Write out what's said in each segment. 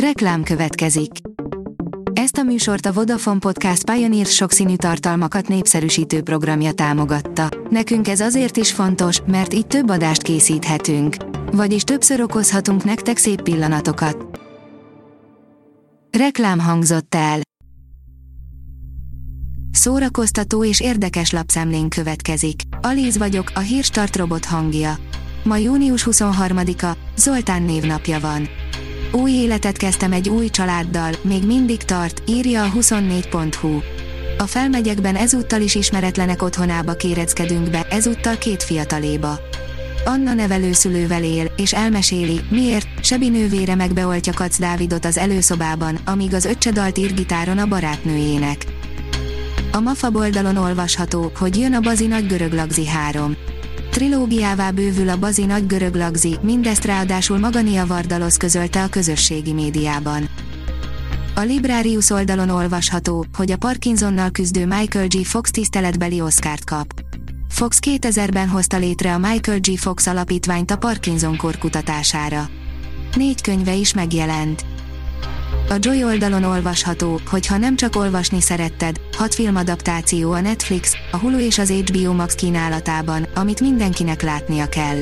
Reklám következik. Ezt a műsort a Vodafone Podcast Pioneer sokszínű tartalmakat népszerűsítő programja támogatta. Nekünk ez azért is fontos, mert így több adást készíthetünk. Vagyis többször okozhatunk nektek szép pillanatokat. Reklám hangzott el. Szórakoztató és érdekes lapszemlén következik. Alíz vagyok, a hírstart robot hangja. Ma június 23-a, Zoltán névnapja van. Új életet kezdtem egy új családdal, még mindig tart, írja a 24.hu. A felmegyekben ezúttal is ismeretlenek otthonába kéreckedünk be, ezúttal két fiataléba. Anna nevelőszülővel él, és elmeséli, miért, Sebi nővére megbeoltja Kac Dávidot az előszobában, amíg az öccse dalt ír gitáron a barátnőjének. A MAFA oldalon olvasható, hogy jön a Bazi Nagy Görög Lagzi 3 trilógiává bővül a Bazi nagy görög lagzi, mindezt ráadásul Magania Vardalosz közölte a közösségi médiában. A Librarius oldalon olvasható, hogy a Parkinsonnal küzdő Michael G. Fox tiszteletbeli Oscárt kap. Fox 2000-ben hozta létre a Michael G. Fox alapítványt a Parkinson kor kutatására. Négy könyve is megjelent. A Joy oldalon olvasható, hogy ha nem csak olvasni szeretted, hat filmadaptáció a Netflix, a Hulu és az HBO Max kínálatában, amit mindenkinek látnia kell.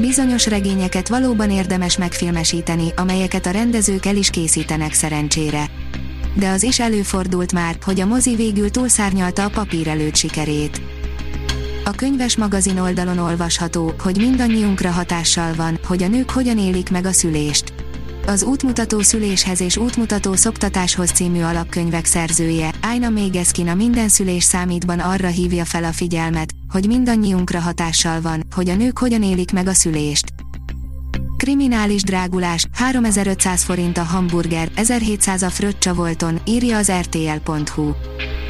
Bizonyos regényeket valóban érdemes megfilmesíteni, amelyeket a rendezők el is készítenek szerencsére. De az is előfordult már, hogy a mozi végül túlszárnyalta a papír előtt sikerét. A könyves magazin oldalon olvasható, hogy mindannyiunkra hatással van, hogy a nők hogyan élik meg a szülést. Az Útmutató szüléshez és Útmutató szoptatáshoz című alapkönyvek szerzője, Aina Mégeszkin a Minden szülés számítban arra hívja fel a figyelmet, hogy mindannyiunkra hatással van, hogy a nők hogyan élik meg a szülést. Kriminális drágulás, 3500 forint a hamburger, 1700 a fröccsa volton, írja az rtl.hu.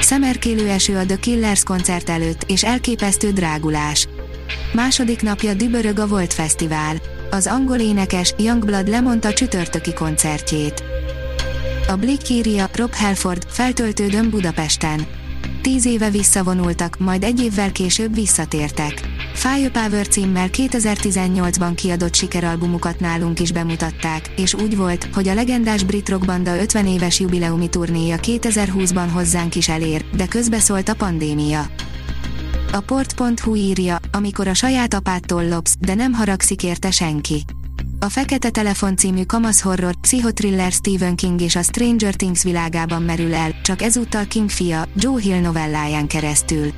Szemerkélő eső a The Killers koncert előtt, és elképesztő drágulás. Második napja dübörög a Volt Fesztivál az angol énekes Youngblood lemondta csütörtöki koncertjét. A Blick írja, Rob Halford, feltöltődön Budapesten. Tíz éve visszavonultak, majd egy évvel később visszatértek. Fire Power címmel 2018-ban kiadott sikeralbumukat nálunk is bemutatták, és úgy volt, hogy a legendás brit rock banda 50 éves jubileumi turnéja 2020-ban hozzánk is elér, de közbeszólt a pandémia. A port.hu írja, amikor a saját apától lopsz, de nem haragszik érte senki. A Fekete Telefon című kamasz horror, pszichotriller Stephen King és a Stranger Things világában merül el, csak ezúttal King fia, Joe Hill novelláján keresztül.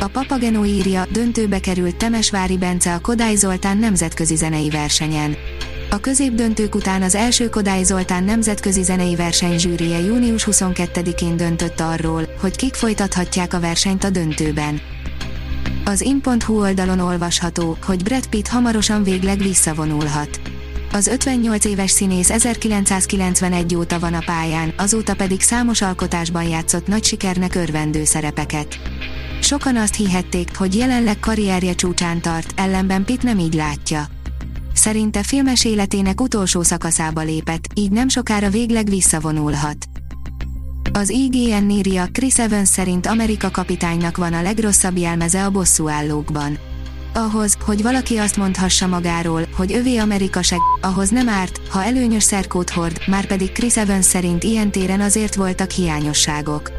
A Papageno írja, döntőbe került Temesvári Bence a Kodály Zoltán nemzetközi zenei versenyen. A középdöntők után az első Kodály Zoltán nemzetközi zenei verseny június 22-én döntött arról, hogy kik folytathatják a versenyt a döntőben. Az in.hu oldalon olvasható, hogy Brad Pitt hamarosan végleg visszavonulhat. Az 58 éves színész 1991 óta van a pályán, azóta pedig számos alkotásban játszott nagy sikernek örvendő szerepeket. Sokan azt hihették, hogy jelenleg karrierje csúcsán tart, ellenben Pitt nem így látja szerinte filmes életének utolsó szakaszába lépett, így nem sokára végleg visszavonulhat. Az IGN írja, Chris Evans szerint Amerika kapitánynak van a legrosszabb jelmeze a bosszúállókban. Ahhoz, hogy valaki azt mondhassa magáról, hogy övé Amerika seg, ahhoz nem árt, ha előnyös szerkót hord, már pedig Chris Evans szerint ilyen téren azért voltak hiányosságok.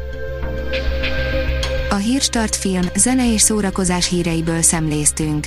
A Hírstart film, zene és szórakozás híreiből szemléztünk.